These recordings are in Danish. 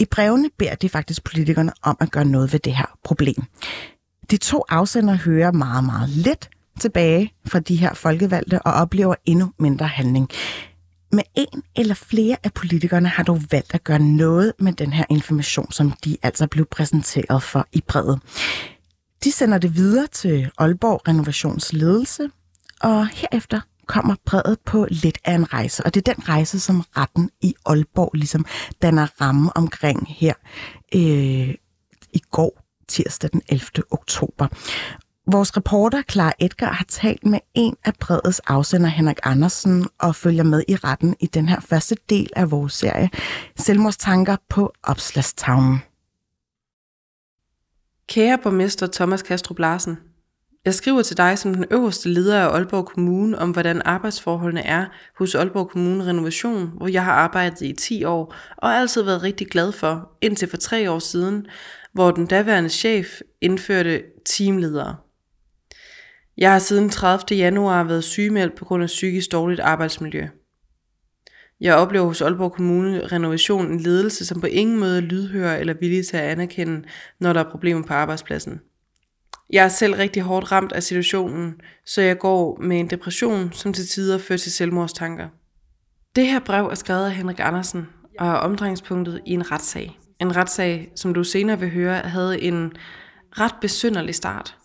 I brevene beder de faktisk politikerne om at gøre noget ved det her problem. De to afsender hører meget, meget lidt tilbage fra de her folkevalgte og oplever endnu mindre handling. Men en eller flere af politikerne har dog valgt at gøre noget med den her information, som de altså blev præsenteret for i brevet. De sender det videre til Aalborg Renovationsledelse, og herefter kommer brevet på lidt af en rejse, og det er den rejse, som retten i Aalborg ligesom danner ramme omkring her øh, i går, tirsdag den 11. oktober. Vores reporter Clara Edgar har talt med en af bredets afsender, Henrik Andersen, og følger med i retten i den her første del af vores serie, Selvmordstanker på Opslagstavnen. Kære borgmester Thomas Kastrup Larsen, jeg skriver til dig som den øverste leder af Aalborg Kommune om, hvordan arbejdsforholdene er hos Aalborg Kommune Renovation, hvor jeg har arbejdet i 10 år og altid været rigtig glad for, indtil for tre år siden, hvor den daværende chef indførte teamledere. Jeg har siden 30. januar været sygemeldt på grund af psykisk dårligt arbejdsmiljø. Jeg oplever hos Aalborg Kommune Renovation en ledelse, som på ingen måde lydhører eller villig til at anerkende, når der er problemer på arbejdspladsen. Jeg er selv rigtig hårdt ramt af situationen, så jeg går med en depression, som til tider fører til selvmordstanker. Det her brev er skrevet af Henrik Andersen og er omdrejningspunktet i en retssag. En retssag, som du senere vil høre, havde en ret besynderlig start.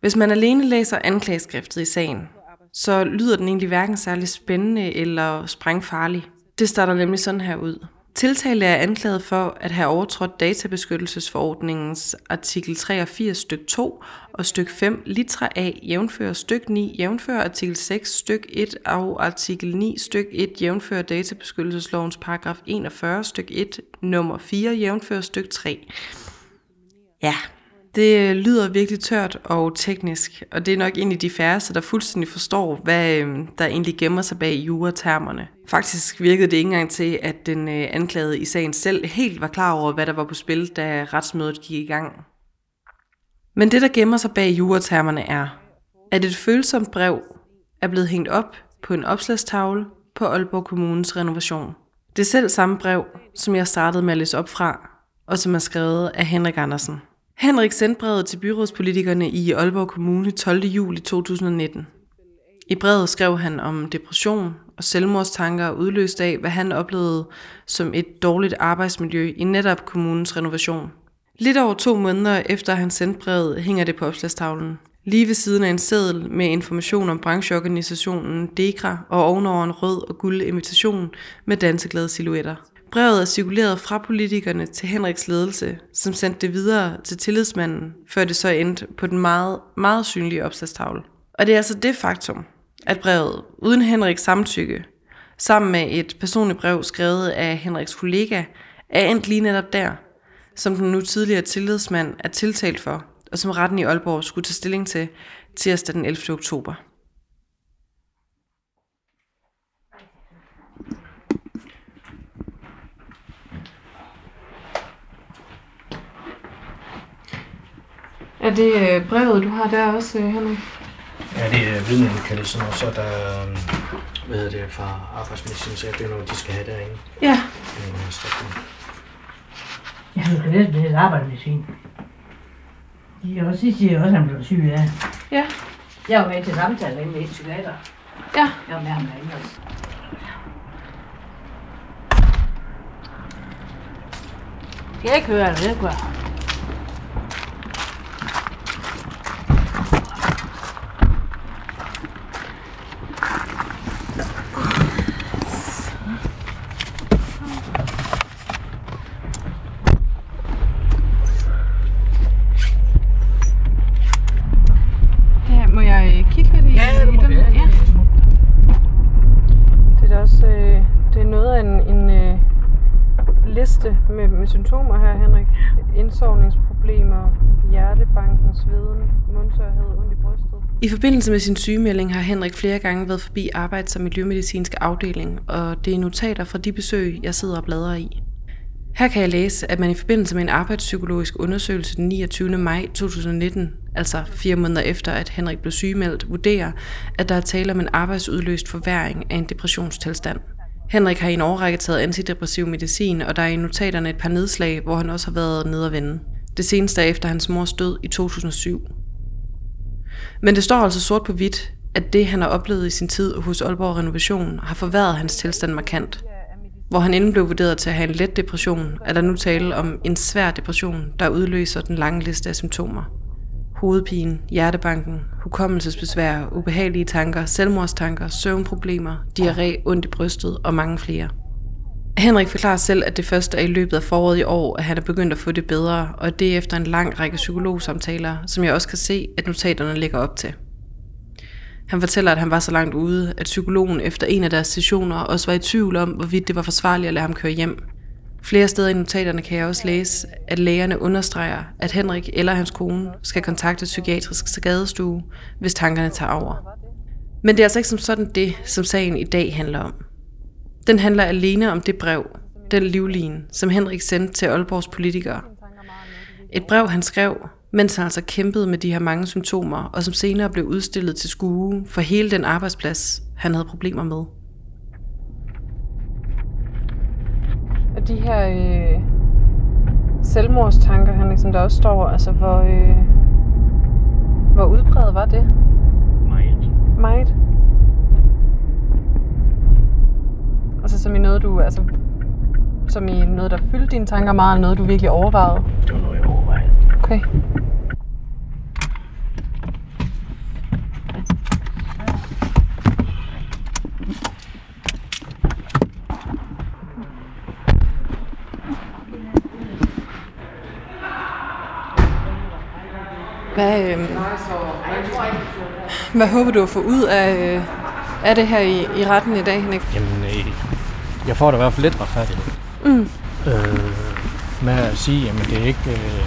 Hvis man alene læser anklageskriftet i sagen, så lyder den egentlig hverken særlig spændende eller sprængfarlig. Det starter nemlig sådan her ud. Tiltalte er anklaget for at have overtrådt databeskyttelsesforordningens artikel 83 styk 2 og styk 5 litra A jævnfører styk 9 jævnfører artikel 6 styk 1 og artikel 9 styk 1 jævnfører databeskyttelseslovens paragraf 41 styk 1 nummer 4 jævnfører styk 3. Ja, det øh, lyder virkelig tørt og teknisk, og det er nok egentlig de færreste, der fuldstændig forstår, hvad øhm, der egentlig gemmer sig bag juratermerne. Faktisk virkede det ikke engang til, at den øh, anklagede i sagen selv helt var klar over, hvad der var på spil, da retsmødet gik i gang. Men det, der gemmer sig bag juratermerne er, at et følsomt brev er blevet hængt op på en opslagstavle på Aalborg Kommunes renovation. Det er selv samme brev, som jeg startede med at læse op fra, og som er skrevet af Henrik Andersen. Henrik sendte brevet til byrådspolitikerne i Aalborg Kommune 12. juli 2019. I brevet skrev han om depression og selvmordstanker udløst af, hvad han oplevede som et dårligt arbejdsmiljø i netop kommunens renovation. Lidt over to måneder efter han sendte brevet, hænger det på opslagstavlen. Lige ved siden af en seddel med information om brancheorganisationen DEKRA og ovenover en rød og guld invitation med danseglade silhuetter. Brevet er cirkuleret fra politikerne til Henriks ledelse, som sendte det videre til tillidsmanden, før det så endte på den meget, meget synlige opslagstavle. Og det er altså det faktum, at brevet, uden Henriks samtykke, sammen med et personligt brev skrevet af Henriks kollega, er endt lige netop der, som den nu tidligere tillidsmand er tiltalt for, og som retten i Aalborg skulle tage stilling til tirsdag den 11. oktober. Er det øh, brevet, du har der også, øh, Henrik? Ja, det er vidneindkaldelsen, og så er der, øhm, hvad hedder det, fra arbejdsmedicin, så det er noget, de skal have derinde. Ja. Øh, Stockholm. Ja, du kan læse det arbejdsmedicin. De har også sidst, at også han blev syg af. Ja. Jeg var med til samtale med en psykiater. Ja. Jeg var med ham derinde også. Skal jeg ikke høre, eller det gør? Ja, må jeg øh, kigge lidt i, Ja, det må i vi. den? Ja, ja. Det er da også øh, det er noget af en, en øh, liste med, med symptomer her, Henrik. Indsovningsproblemer, hjertebanken, sveden, mundtørhed, ondt i brystet. I forbindelse med sin sygemelding har Henrik flere gange været forbi arbejds- og miljømedicinske afdeling, og det er notater fra de besøg, jeg sidder og bladrer i. Her kan jeg læse, at man i forbindelse med en arbejdspsykologisk undersøgelse den 29. maj 2019, altså fire måneder efter, at Henrik blev sygemeldt, vurderer, at der er tale om en arbejdsudløst forværing af en depressionstilstand. Henrik har i en årrække taget antidepressiv medicin, og der er i notaterne et par nedslag, hvor han også har været nede og vende. Det seneste er efter hans mors død i 2007. Men det står altså sort på hvidt, at det han har oplevet i sin tid hos Aalborg Renovation har forværret hans tilstand markant. Hvor han inden blev vurderet til at have en let depression, er der nu tale om en svær depression, der udløser den lange liste af symptomer. Hovedpine, hjertebanken, hukommelsesbesvær, ubehagelige tanker, selvmordstanker, søvnproblemer, diarré, ondt i brystet og mange flere. Henrik forklarer selv, at det første er i løbet af foråret i år, at han er begyndt at få det bedre, og det er efter en lang række psykologsamtaler, som jeg også kan se, at notaterne ligger op til. Han fortæller, at han var så langt ude, at psykologen efter en af deres sessioner også var i tvivl om, hvorvidt det var forsvarligt at lade ham køre hjem. Flere steder i notaterne kan jeg også læse, at lægerne understreger, at Henrik eller hans kone skal kontakte psykiatrisk skadestue, hvis tankerne tager over. Men det er altså ikke som sådan det, som sagen i dag handler om. Den handler alene om det brev, den livlin, som Henrik sendte til Aalborgs politikere. Et brev, han skrev, mens han altså kæmpede med de her mange symptomer, og som senere blev udstillet til skue for hele den arbejdsplads, han havde problemer med. De her øh, selvmordstanker, han ligesom der også står, altså hvor, øh, hvor udbredt var det? Meget. Meget. Altså som i noget, du, altså, som i noget, der fyldte dine tanker meget, eller noget, du virkelig overvejede? Det var noget, jeg overvejede. Okay. Hvad, øh, hvad håber du at få ud af, øh, af det her i, i retten i dag, Henrik? Jamen, øh, jeg får da i hvert fald lidt retfærdighed. Mm. Øh, med at sige, jamen det er ikke... Øh,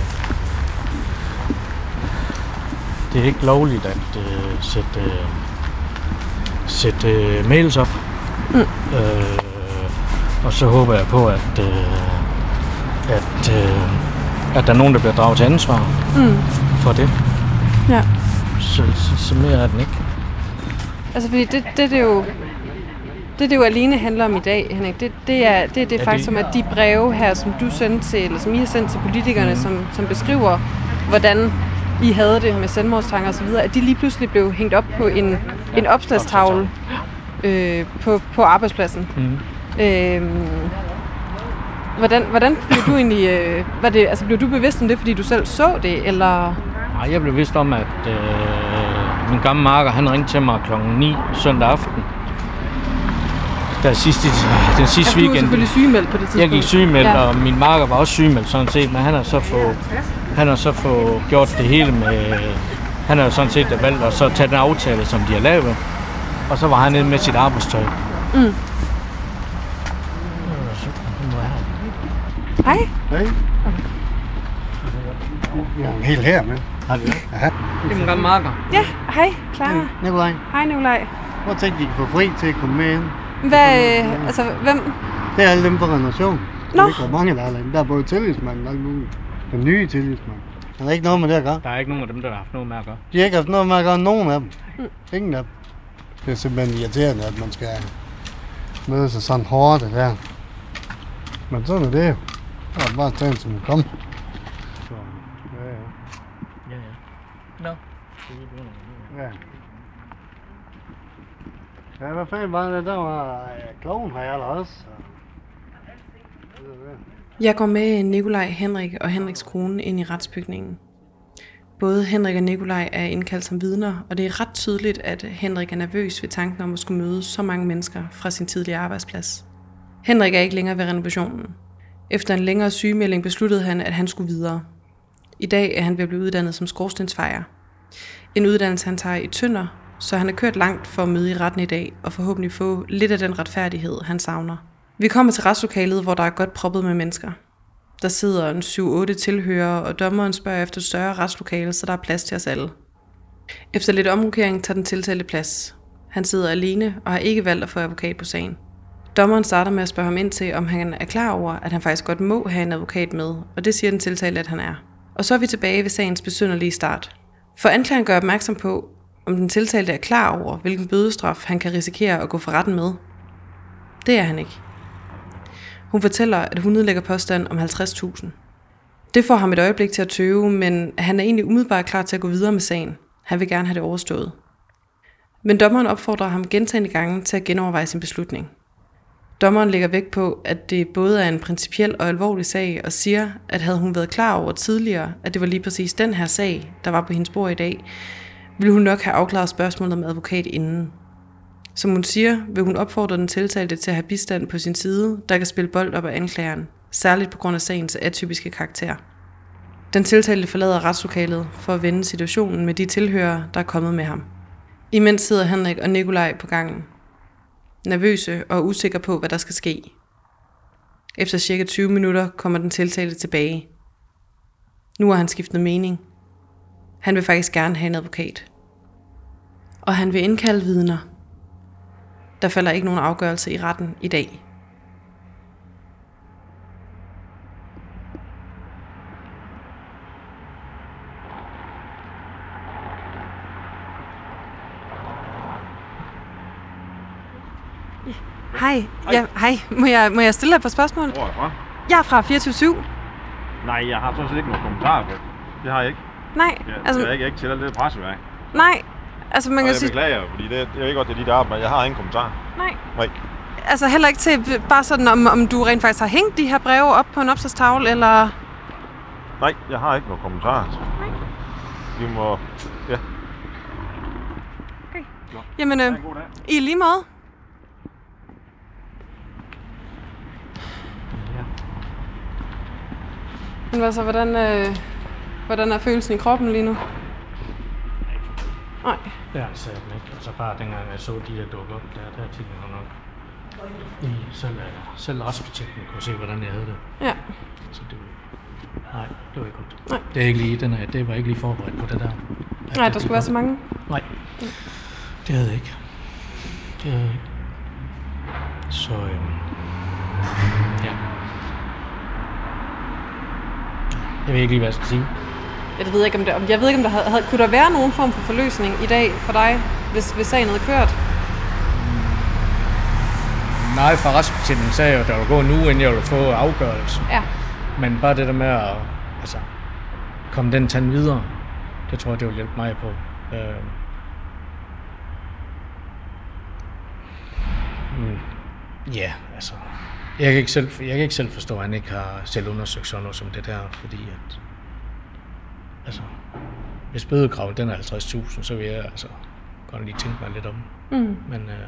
det er ikke lovligt at øh, sætte, øh, sætte øh, mails op. Mm. Øh, og så håber jeg på, at, øh, at, øh, at der er nogen, der bliver draget til ansvar Mm. for det. Ja. Så, så, så mere er den ikke. Altså fordi det, det, det er jo det, det jo alene handler om i dag, Henrik, det, det er det, er det det- faktum, at de breve her, som du sendte til, eller som I har sendt til politikerne, som, som beskriver, hvordan I havde det med selvmordstanker osv., at de lige pludselig blev hængt op på en, en opslagstavle øh, på, på arbejdspladsen. Mm. Øhm, hvordan, hvordan blev du egentlig, øh, var det, altså blev du bevidst om det, fordi du selv så det, eller? Nej, jeg blev vidst om, at øh, min gamle marker, han ringte til mig klokken 9 søndag aften. Der sidste, den sidste Altså, du var weekend. selvfølgelig sygemeldt på det tidspunkt. Jeg gik sygemeldt, Ja. ja. og min marker var også sygemeldt sådan set, men han har så få, han har så få gjort det hele med, han har jo sådan set valgt at så tage den aftale, som de har lavet, og så var han nede med sit arbejdstøj. Mm. Hej. Hej. Jeg er helt her med. Har du det? Ja. Det er min gamle marker. Ja, hej, Clara. Nikolaj, Hej, Nikolaj. hvor tænkte I kan få fri til at komme med ind? Hvad, øh, altså, hvem? Det er alle dem på renovation. Nå. Jeg ikke, hvor mange der er derinde. Der er både tillidsmanden og muligt. Den nye tillidsmand. Der er ikke noget med det at gøre. Der er ikke nogen af dem, der har haft noget med at gøre. De har ikke haft noget med at gøre nogen af dem. Ingen af dem. Det er simpelthen irriterende, at man skal møde sig sådan hårdt det der. Men sådan er det jo. Er bare tage som det kommer. Så, ja, ja. Ja, ja. Nå. Ja. Ja, hvad fanden var det? Der var øh, kloven her allerede også. Så. Jeg går med Nikolaj, Henrik og Henriks kone ind i retsbygningen. Både Henrik og Nikolaj er indkaldt som vidner, og det er ret tydeligt, at Henrik er nervøs ved tanken om at skulle møde så mange mennesker fra sin tidligere arbejdsplads. Henrik er ikke længere ved renovationen. Efter en længere sygemelding besluttede han, at han skulle videre. I dag er han ved at blive uddannet som skorstensfejer. En uddannelse, han tager i Tønder, så han er kørt langt for at møde i retten i dag, og forhåbentlig få lidt af den retfærdighed, han savner. Vi kommer til retslokalet, hvor der er godt proppet med mennesker. Der sidder en 7-8 tilhørere, og dommeren spørger efter et større retslokale, så der er plads til os alle. Efter lidt omrokering tager den tiltalte plads. Han sidder alene og har ikke valgt at få advokat på sagen. Dommeren starter med at spørge ham ind til, om han er klar over, at han faktisk godt må have en advokat med, og det siger den tiltalte, at han er. Og så er vi tilbage ved sagens besynderlige start. For anklageren gør opmærksom på, om den tiltalte er klar over, hvilken bødestraf han kan risikere at gå for retten med. Det er han ikke. Hun fortæller, at hun nedlægger påstand om 50.000. Det får ham et øjeblik til at tøve, men han er egentlig umiddelbart klar til at gå videre med sagen. Han vil gerne have det overstået. Men dommeren opfordrer ham gentagende gange til at genoverveje sin beslutning. Dommeren lægger vægt på, at det både er en principiel og alvorlig sag, og siger, at havde hun været klar over tidligere, at det var lige præcis den her sag, der var på hendes bord i dag, ville hun nok have afklaret spørgsmålet med advokat inden. Som hun siger, vil hun opfordre den tiltalte til at have bistand på sin side, der kan spille bold op af anklageren, særligt på grund af sagens atypiske karakter. Den tiltalte forlader retslokalet for at vende situationen med de tilhører, der er kommet med ham. Imens sidder Henrik og Nikolaj på gangen. Nervøse og usikre på, hvad der skal ske. Efter cirka 20 minutter kommer den tiltalte tilbage. Nu har han skiftet mening. Han vil faktisk gerne have en advokat. Og han vil indkalde vidner. Der falder ikke nogen afgørelse i retten i dag. Hej. Ja, hej. Må jeg, må jeg stille dig et par spørgsmål? Hvor er jeg fra? Jeg er fra 24 Nej, jeg har sådan set ikke nogen kommentarer på det. Det har jeg ikke. Nej, Jeg, altså, jeg er ikke, jeg er ikke til alt det presseværk. nej. Altså, man Og kan jeg sige, beklager, fordi det, jeg ved godt, det er dit arbejde. Jeg har ingen kommentar. nej. Nej. Altså heller ikke til bare sådan, om, om du rent faktisk har hængt de her breve op på en opslagstavle, eller... Nej, jeg har ikke nogen kommentar. Vi må... Ja. Jamen, øh, Ha' en god dag. i lige måde. Men altså, hvordan, øh, hvordan er følelsen i kroppen lige nu? Nej. Det er altså ikke. Altså bare dengang jeg så de der dukke op, der, der tænkte jeg nok, i selv, øh, selv retsbetjenten kunne se, hvordan jeg havde det. Ja. Så det var, nej, det var ikke godt. Nej. Det, er ikke lige, den er, det var ikke lige forberedt på det der. Nej, der skulle være så mange. Nej, det havde jeg ikke. Det havde jeg ikke. Så, øhm, ja. Jeg ved ikke lige, hvad jeg skal sige. Jeg ved ikke, om, om jeg ved ikke, om der havde, kunne der være nogen form for forløsning i dag for dig, hvis, hvis sagen havde kørt? Nej, for retsbetjenten sagde jo, at der ville gå en uge, inden jeg ville få afgørelsen. Ja. Men bare det der med at altså, komme den tand videre, det tror jeg, det vil hjælpe mig på. Øh, mm, ja, altså. Jeg kan, ikke selv, jeg kan ikke selv forstå, at han ikke har selv undersøgt sådan noget som det der, fordi at, altså, hvis bødekraven den er 50.000, så vil jeg altså godt lige tænke mig lidt om. Mm. Men, øh,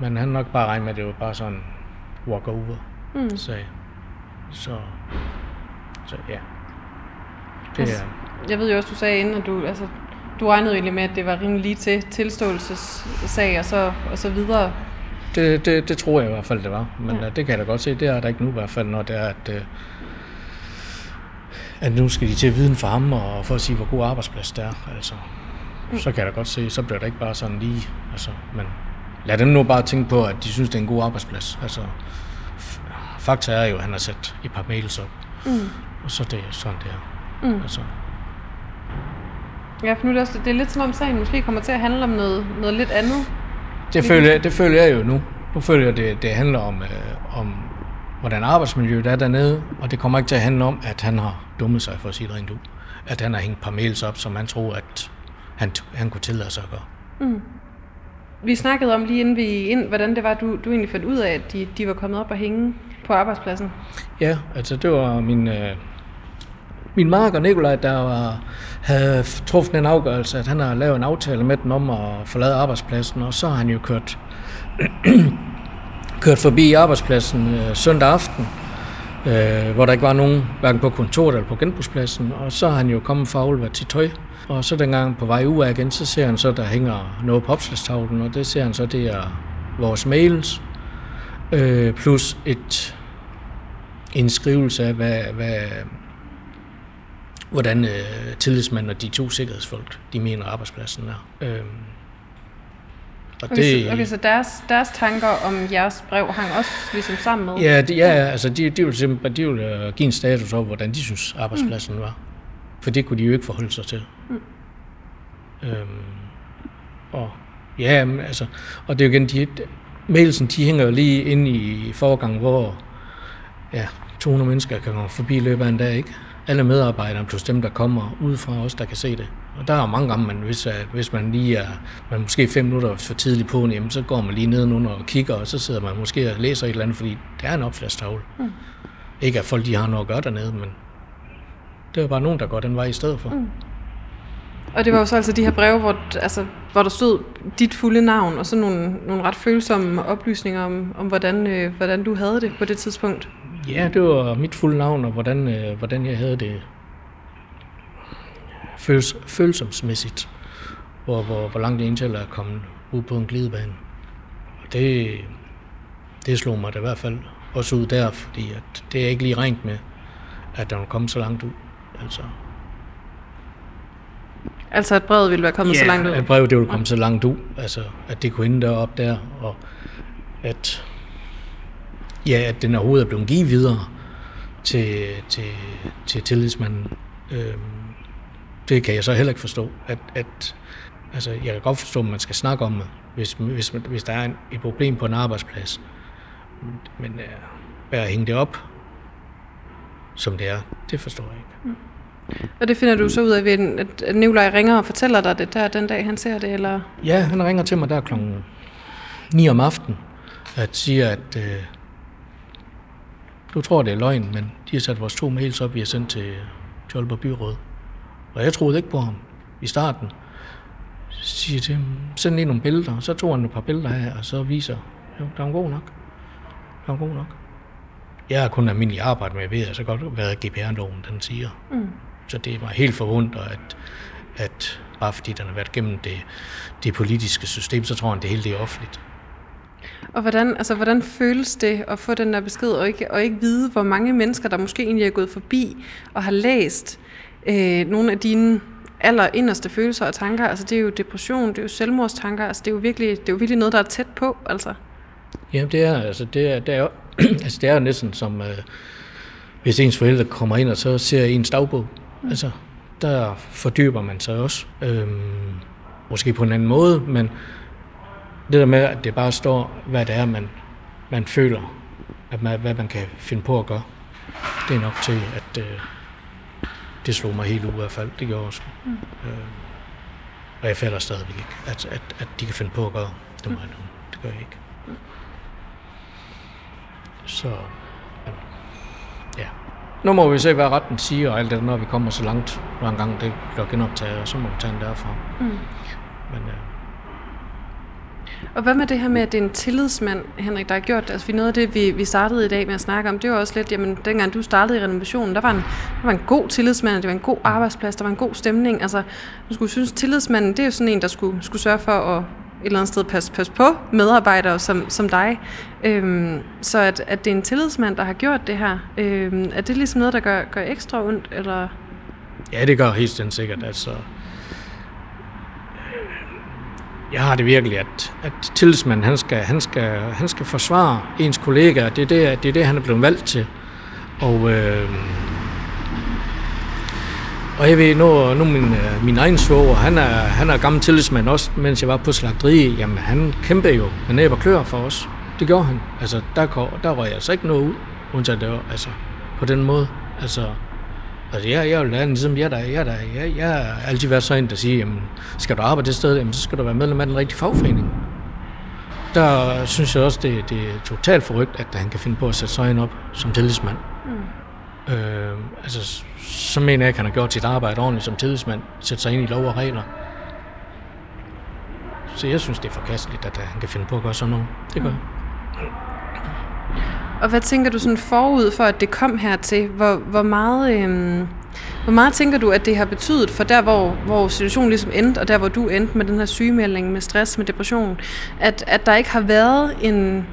men han nok bare regne med, at det var bare sådan walk over, Mm. sag. Så, så ja. Det er, Jeg ved jo også, du sagde inden, at du, altså, du regnede egentlig med, at det var rimelig lige til tilståelsessag og så, og så videre. det, det, det tror jeg i hvert fald, det var. Men Ja. ja. det kan jeg da godt se, det er der ikke nu i hvert fald, når det er, at, øh, at nu skal de til at viden for ham, og for at sige, hvor god arbejdsplads det er. Altså, så kan jeg da godt se, så bliver det ikke bare sådan lige, altså, men lad dem nu bare tænke på, at de synes, det er en god arbejdsplads. Altså, fakta er jo, at han har sat et par mails op, Mm. og så det er sådan, det er. Mm. Altså, Ja, for nu er det, også, det er lidt som om sagen måske kommer til at handle om noget, noget lidt andet. Det føler, jeg, det føler jeg jo nu. Nu føler jeg, det, det handler om, øh, om, hvordan arbejdsmiljøet er dernede, og det kommer ikke til at handle om, at han har dummet sig, for at sige det rent ud. At han har hængt et par mails op, som han tror, at han, han kunne tillade sig at gøre. Vi snakkede om lige inden vi ind, hvordan det var, du, du egentlig fandt ud af, at de, de var kommet op og hænge på arbejdspladsen. Ja, altså det var min, øh, min marker Nikolaj, der var, havde truffet en afgørelse, at han har lavet en aftale med den om at forlade arbejdspladsen, og så har han jo kørt, kørte forbi arbejdspladsen øh, søndag aften, øh, hvor der ikke var nogen, hverken på kontoret eller på genbrugspladsen, og så har han jo kommet fra at til tøj, og så dengang på vej ud af igen, så ser han så, der hænger noget på opslagstavlen, og det ser han så, det er vores mails, øh, plus et en skrivelse af, hvad, hvad, hvordan øh, tillidsmanden og de to sikkerhedsfolk, de mener arbejdspladsen er. Øh, og Okay, så, okay, så deres, deres tanker om jeres brev hang også ligesom sammen med? Ja, de, ja, altså de, de vil simpelthen de vil, øh, give en status over, hvordan de synes, arbejdspladsen mm. var. For det kunne de jo ikke forholde sig til. Mm. Øhm, og ja, men altså, og det er jo igen, de, mailsen, de hænger jo lige inde i forgang, hvor ja, 200 mennesker kan komme forbi i løbet af en dag, ikke? Alle medarbejdere, plus dem, der kommer ud fra os, der kan se det. Og der er mange gange, man, hvis, hvis man lige er man er måske fem minutter for tidligt på, jamen, så går man lige nedenunder og kigger, og så sidder man måske og læser et eller andet, fordi det er en opslagstavle. Mm. Ikke at folk de har noget at gøre dernede, men det er bare nogen, der går den vej i stedet for. Mm. Og det var jo så altså de her breve, hvor, altså, hvor der stod dit fulde navn, og så nogle, nogle ret følsomme oplysninger om, om hvordan, øh, hvordan du havde det på det tidspunkt. Ja, det var mit fulde navn, og hvordan, øh, hvordan jeg havde det føls, følsomsmæssigt. Hvor, hvor, hvor langt egentlig er kommet ud på en glidebane. Og det, det slog mig da i hvert fald også ud der, fordi at det er ikke lige rent med, at der var kommet så langt ud. Altså, Altså at brevet ville være kommet ja, så langt ud? at brevet det ville komme så langt ud. Altså at det kunne ende derop der, og at, ja, at den overhovedet er blevet givet videre til, til, til tillidsmanden. Øhm, det kan jeg så heller ikke forstå. At, at, altså, jeg kan godt forstå, at man skal snakke om det, hvis, hvis, hvis der er en, et problem på en arbejdsplads. Men øh, at hænge det op, som det er, det forstår jeg ikke. Mm. Og det finder du så ud af, ved, at Nikolaj ringer og fortæller dig det der den dag, han ser det? Eller? Ja, han ringer til mig der klokken 9 om aftenen, at siger, at øh, du tror, det er løgn, men de har sat vores to mails op, vi har sendt til Tjolber Byråd. Og jeg troede ikke på ham i starten. Så siger til ham, send lige nogle billeder. Så tog han et par billeder af, og så viser, jo, der er god nok. Der er god nok. Jeg har kun almindelig arbejde med, jeg ved altså godt, hvad GPR-loven den siger. Mm. Så det var helt forvundet, at, at bare fordi den har været gennem det, det politiske system, så tror han, det hele det er offentligt. Og hvordan, altså, hvordan føles det at få den der besked, og ikke, og ikke vide, hvor mange mennesker, der måske egentlig er gået forbi og har læst øh, nogle af dine aller inderste følelser og tanker. Altså, det er jo depression, det er jo selvmordstanker, altså, det er jo virkelig, det er jo virkelig noget, der er tæt på, altså. Jamen, det er, altså, det er, det er, altså, det er næsten som, øh, hvis ens forældre kommer ind og så ser ens dagbog. Mm. Altså, der fordyber man sig også. Øhm, måske på en anden måde, men det der med, at det bare står, hvad det er, man, man føler, at man, hvad man kan finde på at gøre, det er nok til, at øh, det slog mig helt ud i hvert fald. Det gjorde også. Mm. Øh, og jeg falder stadigvæk ikke, at, at, at de kan finde på at gøre. Det må jeg nu. Det gør jeg ikke. Så, ja. Nu må vi se, hvad retten siger, og alt det, når vi kommer så langt, når en gang det bliver genoptaget, og så må vi tage den derfra. Mm. Men, ja. Og hvad med det her med, at det er en tillidsmand, Henrik, der har gjort det? Altså, noget af det, vi, vi startede i dag med at snakke om, det var også lidt, jamen, dengang du startede i renovationen, der var en, der var en god tillidsmand, det var en god arbejdsplads, der var en god stemning. Altså, du skulle synes, tillidsmanden, det er jo sådan en, der skulle, skulle sørge for at et eller andet sted passe, passe på medarbejdere som, som dig. Øhm, så at, at det er en tillidsmand, der har gjort det her, øhm, er det ligesom noget, der gør, gør ekstra ondt? Eller? Ja, det gør helt sikkert. Altså, jeg har det virkelig, at, at tillidsmanden, han skal, han, skal, han skal forsvare ens kollegaer. Det er det, det er det, han er blevet valgt til. Og, øh, og jeg ved, nu, nu min, øh, min egen svoger, han er, han er gammel tillidsmand også, mens jeg var på slagteriet. Jamen, han kæmpede jo med næb og klør for os. Det gjorde han. Altså, der, der var jeg altså ikke noget ud, undtagen det var, altså, på den måde. Altså, Altså, jeg, jeg vil da ligesom jeg, der, jeg, der, jeg, jeg har altid været sådan en, der siger, jamen, skal du arbejde det sted, jamen, så skal du være medlem af den rigtige fagforening. Der synes jeg også, det, det er totalt forrygt, at han kan finde på at sætte sig op som tillidsmand. Mm. Øh, altså, så mener jeg ikke, han har gjort sit arbejde ordentligt som tillidsmand, sætte sig ind i lov og regler. Så jeg synes, det er forkasteligt, at han kan finde på at gøre sådan noget. Det gør mm. Og hvad tænker du sådan forud for, at det kom hertil? Hvor, hvor, meget, øhm, hvor meget tænker du, at det har betydet for der, hvor, hvor situationen ligesom endte, og der, hvor du endte med den her sygemelding, med stress, med depression, at, at der ikke har været en,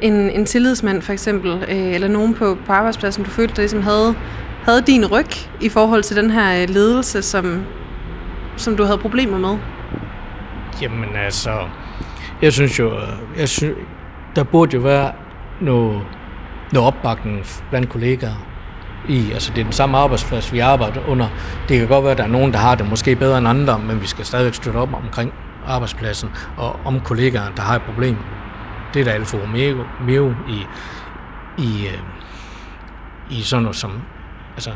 en, en tillidsmand for eksempel, øh, eller nogen på, på arbejdspladsen, du følte, der ligesom havde, havde din ryg i forhold til den her øh, ledelse, som, som du havde problemer med? Jamen altså, jeg synes jo, øh, jeg synes, der burde jo være noget, noget opbakning blandt kollegaer i. Altså det er den samme arbejdsplads, vi arbejder under. Det kan godt være, at der er nogen, der har det måske bedre end andre, men vi skal stadigvæk støtte op omkring arbejdspladsen og om kollegaer, der har et problem. Det er der alfa og omega i, i, øh, i sådan noget som, altså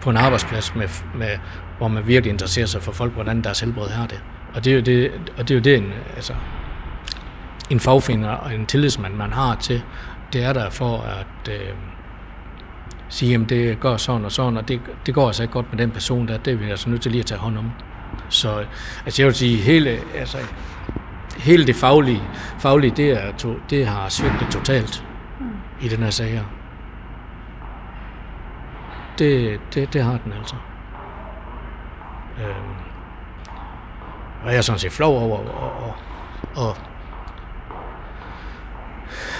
på en arbejdsplads, med, med, hvor man virkelig interesserer sig for folk, hvordan deres helbred har det. Og det er jo det, og det, er jo det en, altså, en fagfinder og en tillidsmand, man har til, det er der for at øh, sige, at det går sådan og sådan, og det, det går altså ikke godt med den person der, det er vi altså nødt til lige at tage hånd om. Så altså jeg vil sige, hele, altså, hele det faglige, faglige det, er to, det har svigtet totalt i den her sag her. Det, det, det har den altså. Øhm, og jeg er sådan set flov over at, at, at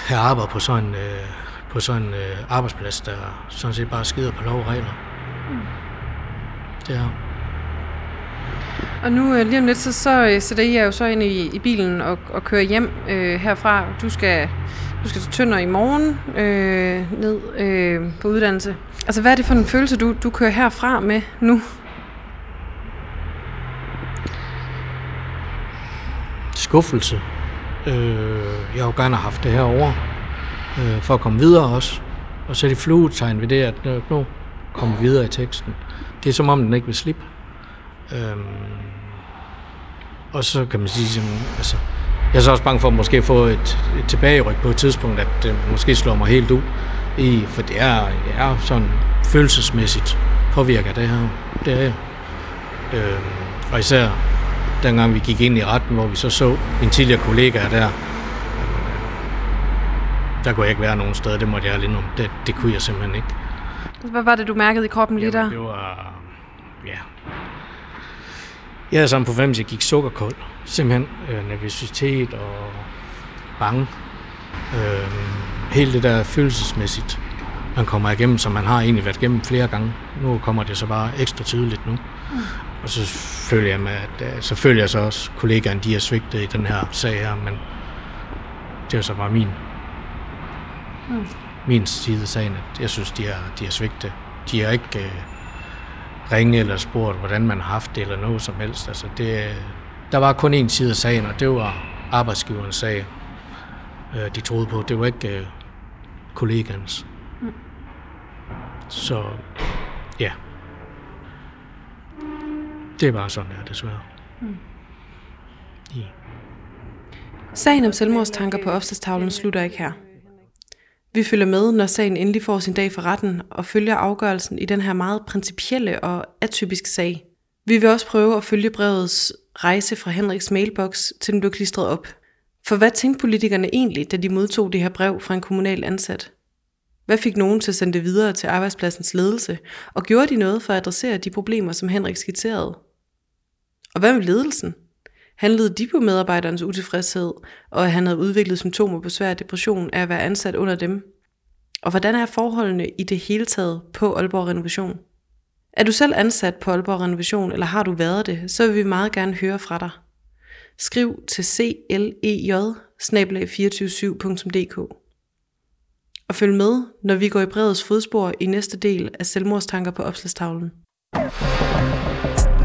have arbejdet på sådan, øh, på sådan en øh, arbejdsplads, der sådan set bare skider på lov og regler. Mm. Det er og nu øh, lige om lidt, så, så øh, sætter I jo så ind i, i bilen og, og kører hjem øh, herfra. Du skal, du skal til Tønder i morgen øh, ned øh, på uddannelse. Altså, hvad er det for en følelse, du, du kører herfra med nu? Skuffelse. Øh, jeg har jo gerne haft det her over øh, for at komme videre også. Og så er det fluetegn ved det, at nu kommer videre i teksten. Det er som om, den ikke vil slippe. Øhm, og så kan man sige, at altså, jeg er så også bange for at måske få et, et tilbageryk på et tidspunkt, at det måske slår mig helt ud i, for det er, jeg er sådan følelsesmæssigt påvirker det her. Det er øhm, og især dengang vi gik ind i retten, hvor vi så så min tidligere kollega der, der kunne jeg ikke være nogen steder, det måtte jeg lige om. Det, det kunne jeg simpelthen ikke. Hvad var det, du mærkede i kroppen lige Jamen, der? det var, ja, jeg havde sådan på at jeg gik sukkerkold. Simpelthen øh, nervøsitet og bange. Øh, hele det der følelsesmæssigt, man kommer igennem, som man har egentlig været igennem flere gange. Nu kommer det så bare ekstra tydeligt nu. Mm. Og så føler jeg med, at øh, så føler jeg så også, at kollegaerne de har svigtet i den her sag her, men det er så bare min, mm. min side af sagen, at jeg synes, de har, de har svigtet. De har ikke øh, ringe eller spurgt, hvordan man har haft det, eller noget som helst. Altså det, der var kun en side af sagen, og det var arbejdsgiverens sag, øh, de troede på. Det var ikke øh, kollegaens. Mm. Så ja. Det er bare sådan, det er desværre. Mm. Ja. Sagen om selvmordstanker på opslagstavlen slutter ikke her. Vi følger med, når sagen endelig får sin dag for retten, og følger afgørelsen i den her meget principielle og atypiske sag. Vi vil også prøve at følge brevets rejse fra Henriks mailbox, til den blev klistret op. For hvad tænkte politikerne egentlig, da de modtog det her brev fra en kommunal ansat? Hvad fik nogen til at sende det videre til arbejdspladsens ledelse, og gjorde de noget for at adressere de problemer, som Henrik skitserede? Og hvad med ledelsen? Handlede de på medarbejderens utilfredshed, og at han havde udviklet symptomer på svær depression af at være ansat under dem? Og hvordan er forholdene i det hele taget på Aalborg Renovation? Er du selv ansat på Aalborg Renovation, eller har du været det, så vil vi meget gerne høre fra dig. Skriv til clej 247dk Og følg med, når vi går i brevets fodspor i næste del af Selvmordstanker på opslagstavlen.